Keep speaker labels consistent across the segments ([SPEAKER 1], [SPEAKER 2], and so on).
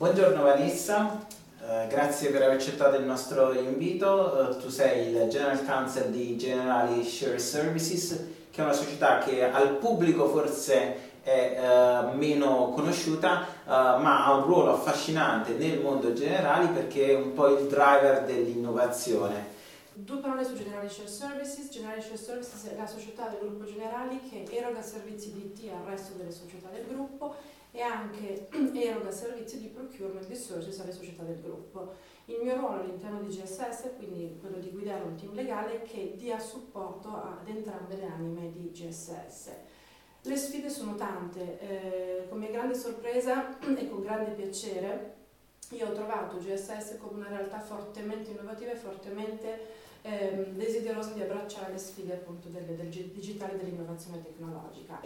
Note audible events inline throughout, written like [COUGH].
[SPEAKER 1] Buongiorno Vanessa, uh, grazie per aver accettato il nostro invito. Uh, tu sei il General Counsel di Generali Share Services, che è una società che al pubblico forse è uh, meno conosciuta, ma ha un ruolo affascinante nel mondo generali perché è un po' il driver dell'innovazione.
[SPEAKER 2] Due parole su Generali Share Services. Generali Share Services è la società del gruppo Generali che eroga servizi di IT al resto delle società del gruppo e anche [CLEARS THROAT] eroga servizi di procurement di services alle società del gruppo. Il mio ruolo all'interno di GSS è quindi quello di guidare un team legale che dia supporto ad entrambe le anime di GSS. Le sfide sono tante, eh, con mia grande sorpresa [CLEARS THROAT] e con grande piacere io ho trovato GSS come una realtà fortemente innovativa e fortemente eh, desiderosa di abbracciare le sfide appunto del, del digitale e dell'innovazione tecnologica.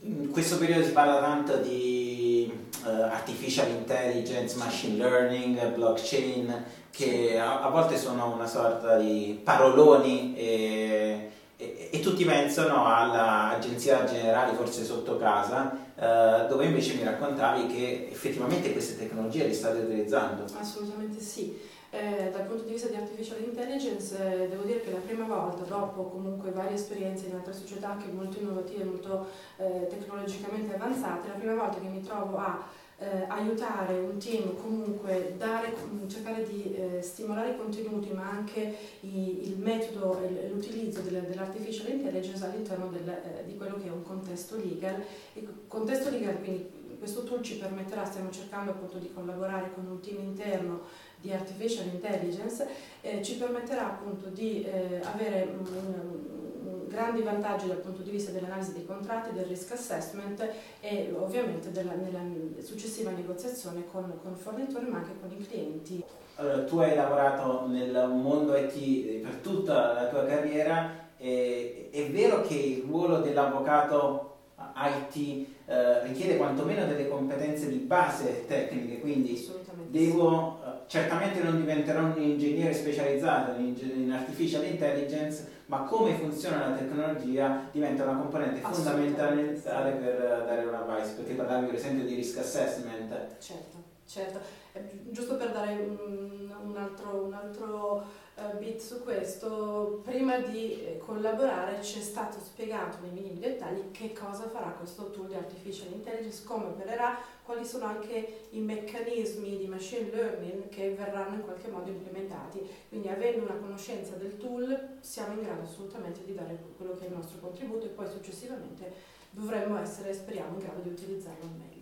[SPEAKER 1] In questo periodo si parla tanto di uh, artificial intelligence, machine learning, blockchain, che a, a volte sono una sorta di paroloni e, e, e tutti pensano all'agenzia generale, forse sotto casa, uh, dove invece mi raccontavi che effettivamente queste tecnologie le state utilizzando.
[SPEAKER 2] Assolutamente sì. Eh, dal punto di vista di artificial intelligence eh, devo dire che la prima volta, dopo comunque varie esperienze in altre società anche molto innovative, molto eh, tecnologicamente avanzate, la prima volta che mi trovo a eh, aiutare un team, comunque dare, cercare di eh, stimolare i contenuti ma anche i, il metodo e l'utilizzo dell'artificial intelligence all'interno del, eh, di quello che è un contesto legal. Il contesto legal quindi questo tool ci permetterà, stiamo cercando appunto di collaborare con un team interno di artificial intelligence, eh, ci permetterà appunto di eh, avere un grandi vantaggi dal punto di vista dell'analisi dei contratti, del risk assessment e ovviamente della, nella successiva negoziazione con, con il fornitore ma anche con i clienti.
[SPEAKER 1] Allora, tu hai lavorato nel mondo IT per tutta la tua carriera, è vero che il ruolo dell'avvocato IT eh, richiede quantomeno delle competenze di base tecniche, quindi devo, eh, certamente non diventerò un ingegnere specializzato in, in, artificial intelligence, ma come funziona la tecnologia diventa una componente fondamentale per dare un advice, perché parlavi per esempio di risk assessment.
[SPEAKER 2] Certo, certo. Eh, giusto per dare un, un altro, un altro uh, bit su questo, prima di eh, collaborare ci è stato spiegato nei minimi dettagli che cosa farà questo tool di artificial intelligence, come opererà, quali sono anche i meccanismi di machine learning che verranno in qualche modo implementati. Quindi avendo una conoscenza del tool siamo in grado assolutamente di dare quello che è il nostro contributo e poi successivamente dovremmo essere, speriamo, in grado di utilizzarlo al meglio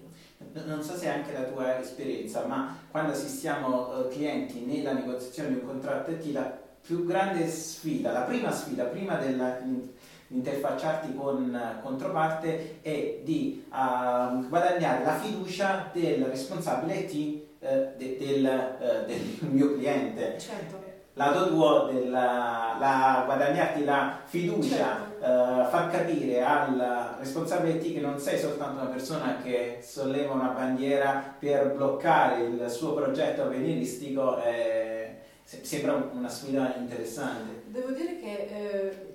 [SPEAKER 1] non so se è anche la tua esperienza, ma quando assistiamo uh, clienti nella negoziazione di un contratto IT, la più grande sfida, la prima sfida, prima dell'interfacciarti con uh, controparte, è di uh, guadagnare la fiducia del responsabile IT eh, de, del, del, [LAUGHS] mio cliente.
[SPEAKER 2] Certo
[SPEAKER 1] lato tuo della, la, guadagnarti la fiducia, certo. uh, far capire al responsabile IT che non sei soltanto una persona che solleva una bandiera per bloccare il suo progetto avveniristico, eh, sembra una sfida interessante.
[SPEAKER 2] Devo dire che eh,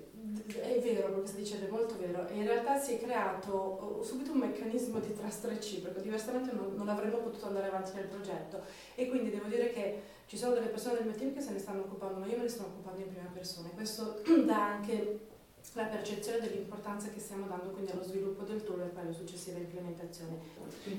[SPEAKER 2] è vero quello che si dice, è molto vero. In realtà si è creato subito un meccanismo di trust reciproco, diversamente non, non avremmo potuto andare avanti nel progetto. E quindi devo dire che ci sono delle persone del mio team che se ne stanno occupando, ma io me ne sto occupando in prima persona. Questo [CLEARS THROAT] dà anche la percezione dell'importanza che stiamo dando quindi allo sviluppo del tool e poi alla successiva implementazione.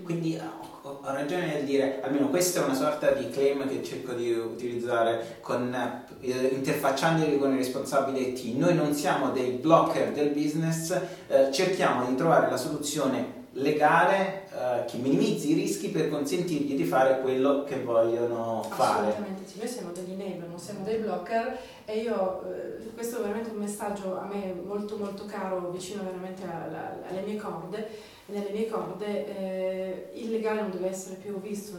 [SPEAKER 1] Quindi ho, ho, ragione nel dire, almeno questa è una sorta di claim che cerco di utilizzare con, eh, interfacciandoli con i responsabili IT. Noi non siamo dei blocker del business, eh, cerchiamo di trovare la soluzione legale eh, che minimizzi i rischi per consentirgli di fare quello che vogliono fare.
[SPEAKER 2] Assolutamente sì, noi siamo degli enabler, non siamo dei blocker e io, eh, questo è veramente un messaggio a me molto molto caro, vicino veramente alla, alle mie corde, nelle mie corde, eh, il legale non deve essere più visto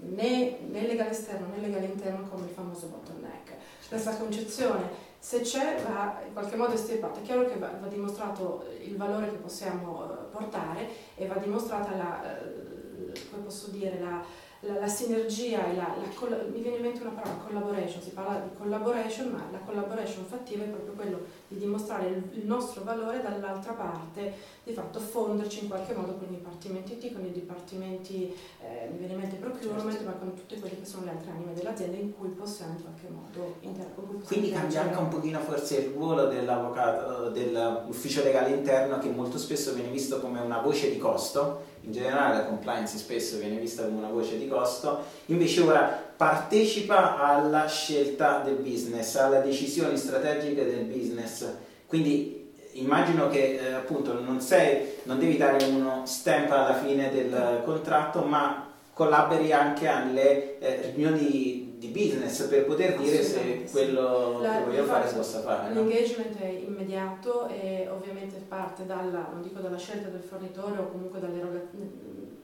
[SPEAKER 2] né, né legale esterno né legale interno come il famoso bottleneck. Questa concezione se c'è va in qualche modo estirpata. È chiaro che va, va, dimostrato il valore che possiamo eh, portare e va dimostrata la, eh, come posso dire, la, la, la sinergia e la, la, mi viene in mente una parola, collaboration, si parla di collaboration, ma la collaboration fattiva è proprio quello di dimostrare il, il nostro valore dall'altra parte, di fatto fonderci in qualche modo con i dipartimenti IT, con i dipartimenti, eh, mi viene in mente procurement, certo. ma con tutte quelle che sono le altre anime dell'azienda in cui possiamo in qualche modo interagire.
[SPEAKER 1] Quindi cambia anche un pochino forse il ruolo dell'avvocato, dell'ufficio legale interno che molto spesso viene visto come una voce di costo, in generale la compliance spesso viene vista come una voce di costo, invece ora partecipa alla scelta del business, alle decisioni strategiche del business. Quindi immagino che eh, appunto non, sei, non devi dare uno stamp alla fine del contratto, ma collabori anche alle eh, riunioni di business per poter dire se quello
[SPEAKER 2] la,
[SPEAKER 1] che voglio fare si possa fare.
[SPEAKER 2] L'engagement no? è immediato e ovviamente parte dalla, non dico dalla scelta del fornitore o comunque dall'erogazione,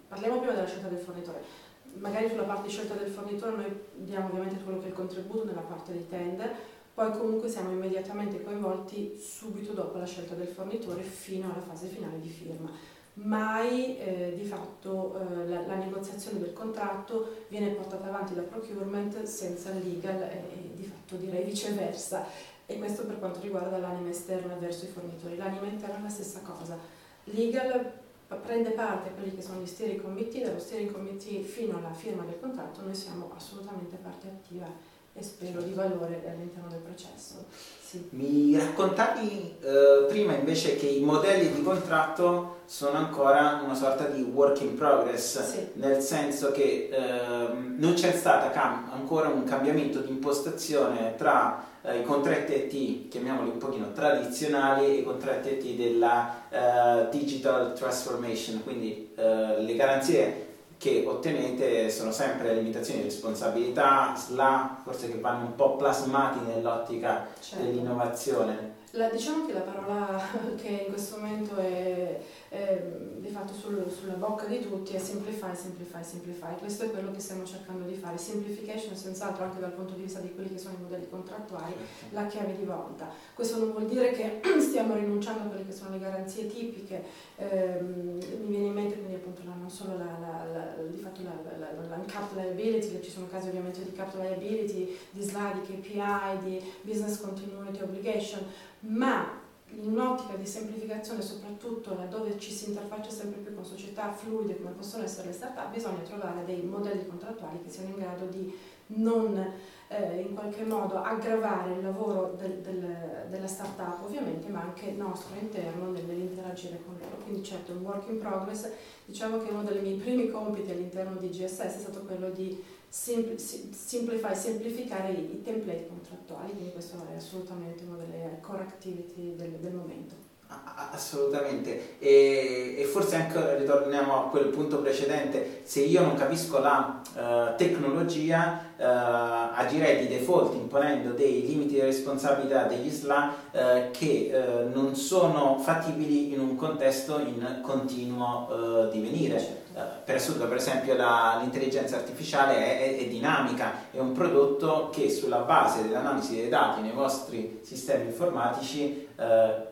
[SPEAKER 2] parliamo prima della scelta del fornitore. Magari sulla parte di scelta del fornitore noi diamo ovviamente quello che è il contributo nella parte dei tender, poi comunque siamo immediatamente coinvolti subito dopo la scelta del fornitore fino alla fase finale di firma mai eh, di fatto eh, la, la, negoziazione del contratto viene portata avanti da procurement senza legal e, e, di fatto direi viceversa e questo per quanto riguarda l'anima esterna verso i fornitori. L'anima interna è la stessa cosa. Legal prende parte a quelli che sono gli steering committee, dallo steering committee fino alla firma del contratto noi siamo assolutamente parte attiva e spero di valore all'interno del processo. Sì.
[SPEAKER 1] Mi raccontavi eh, prima invece che i modelli di contratto sono ancora una sorta di work in progress, sì. nel senso che eh, non c'è stato cam- ancora un cambiamento di impostazione tra eh, i contratti IT, chiamiamoli un pochino tradizionali, e i contratti IT della eh, digital transformation, quindi eh, le garanzie che ottenete sono sempre limitazioni di responsabilità, SLA, forse che vanno un po' plasmati nell'ottica certo. dell'innovazione.
[SPEAKER 2] La, diciamo che la parola [LAUGHS] che in questo momento è, è di fatto sul, sulla bocca di tutti è simplify, simplify, simplify. Questo è quello che stiamo cercando di fare. Semplification senz'altro anche dal punto di vista di quelli che sono i modelli contrattuali, certo. la chiave di volta. Questo non vuol dire che [CLEARS THROAT] stiamo rinunciando a quelle che sono le garanzie tipiche. Eh, mi viene in mente quindi appunto la, non solo la, la, di fatto la, l'uncapped liability, che ci sono casi ovviamente di capped liability, di SLA, di KPI, di business continuity obligation, ma in un'ottica di semplificazione, soprattutto laddove ci si interfaccia sempre più con società fluide come possono essere le start-up, bisogna trovare dei modelli contrattuali che siano in grado di non eh, in qualche modo aggravare il lavoro del, del, della start-up ovviamente, ma anche nostro interno nell'interagire con loro. Quindi certo un work in progress, diciamo che uno dei miei primi compiti all'interno di GSS è stato quello di simplify, semplificare i, template contrattuali, quindi questo è assolutamente una delle core activity del, del momento.
[SPEAKER 1] Assolutamente, e, e, forse anche ritorniamo a quel punto precedente, se io non capisco la uh, tecnologia uh, agirei di default imponendo dei limiti di responsabilità degli SLA uh, che non sono fattibili in un contesto in continuo divenire. Per esempio, l'intelligenza artificiale è, è, è, dinamica, è un prodotto che sulla base dell'analisi dei dati nei vostri sistemi informatici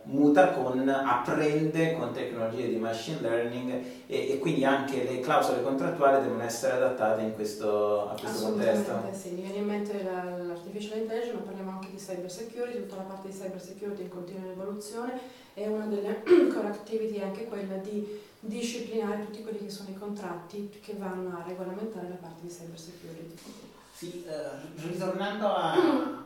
[SPEAKER 1] muta con, apprende con tecnologie di machine learning e, e, quindi anche le clausole contrattuali devono essere adattate in questo, a questo contesto.
[SPEAKER 2] Sì, mi viene in mente l'artificial intelligence, ma parliamo anche di cyber security, tutta la parte di cyber security in continua evoluzione e una delle [CLEARS THROAT] core activity è anche quella di disciplinare tutti quelli che sono i contratti che vanno a regolamentare la parte di cyber security.
[SPEAKER 1] Sì, eh, ritornando a,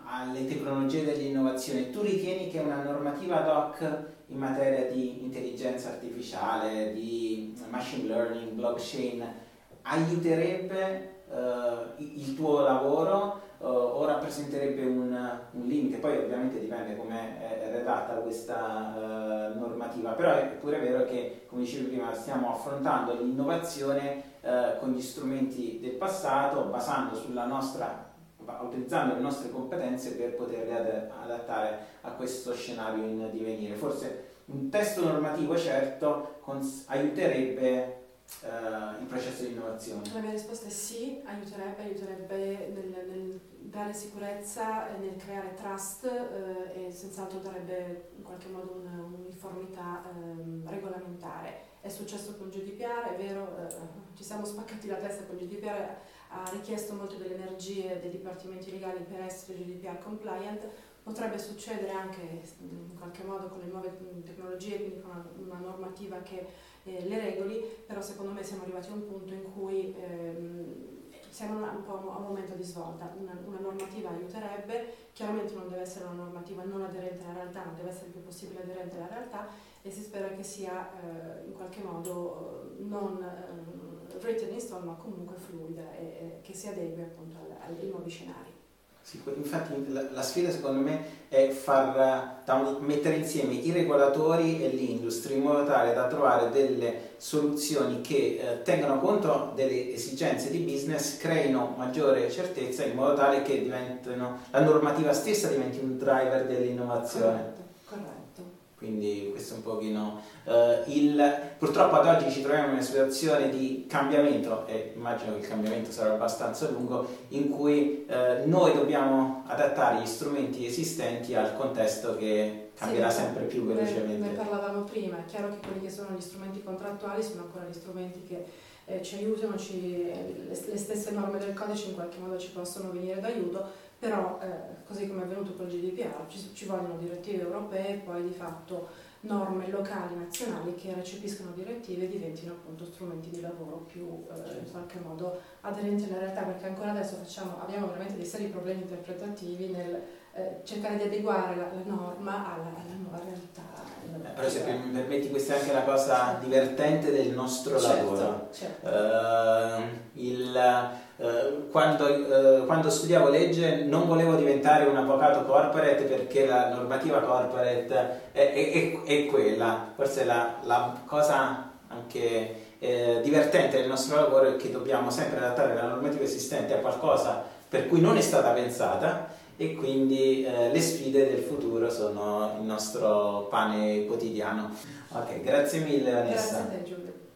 [SPEAKER 1] alle tecnologie dell'innovazione, tu ritieni che una normativa ad hoc in materia di intelligenza artificiale, di machine learning, blockchain, aiuterebbe uh, il tuo lavoro uh, o rappresenterebbe un, un, limite? Poi ovviamente dipende come è redatta questa uh, normativa, però è pure vero che, come dicevi prima, stiamo affrontando l'innovazione con gli strumenti del passato, basando sulla nostra utilizzando le nostre competenze per poterle adattare a questo scenario in divenire. Forse un testo normativo certo cons- aiuterebbe uh, il processo di innovazione?
[SPEAKER 2] La mia risposta è sì, aiuterebbe, aiuterebbe nel, nel dare sicurezza, nel creare trust eh, e senz'altro darebbe in qualche modo un'uniformità eh, regolamentare è successo con GDPR, è vero, eh, siamo spaccati la testa con il GDPR, ha richiesto molte delle energie dei dipartimenti legali per essere GDPR compliant, potrebbe succedere anche in qualche modo con le nuove tecnologie, quindi con una, una normativa che eh, le regoli, però secondo me siamo arrivati a un punto in cui ehm, siamo un po' a un momento di svolta, una, una, normativa aiuterebbe, chiaramente non deve essere una normativa non aderente alla realtà, non deve essere il più possibile aderente alla realtà e si spera che sia eh, in qualche modo non eh, written in stone ma comunque fluida e, che si adegui appunto ai nuovi scenari.
[SPEAKER 1] Sì, infatti la, sfida secondo me è far da, mettere insieme i regolatori e l'industria in modo tale da trovare delle soluzioni che eh, tengano conto delle esigenze di business, creino maggiore certezza in modo tale che la normativa stessa diventi un driver dell'innovazione. Quindi questo è un pochino uh, il... Purtroppo ad oggi ci troviamo in una situazione di cambiamento e immagino che il cambiamento sarà abbastanza lungo in cui uh, noi dobbiamo adattare gli strumenti esistenti al contesto che cambierà sì, sempre più velocemente.
[SPEAKER 2] Ne, ne parlavamo prima, è chiaro che quelli che sono gli strumenti contrattuali sono ancora gli strumenti che eh, ci aiutano, ci, le, le stesse norme del codice in qualche modo ci possono venire d'aiuto, però eh, così come è avvenuto con il GDPR ci, ci, vogliono direttive europee e poi di fatto norme locali, nazionali che recepiscono direttive e diventino appunto strumenti di lavoro più eh, in qualche modo aderenti alla realtà perché ancora adesso facciamo, abbiamo veramente dei seri problemi interpretativi nel eh, cercare di adeguare la, la norma alla, alla, nuova realtà.
[SPEAKER 1] Eh, però se mi permetti questa è anche la cosa certo. divertente del nostro certo, lavoro. Certo. Uh, il, quando, eh, quando, studiavo legge non volevo diventare un avvocato corporate perché la normativa corporate è, è, è quella, forse la, la cosa anche eh, divertente del nostro lavoro è che dobbiamo sempre adattare la normativa esistente a qualcosa per cui non è stata pensata e quindi eh, le sfide del futuro sono il nostro pane quotidiano. Ok, grazie mille Vanessa.
[SPEAKER 2] Grazie a te Giulio.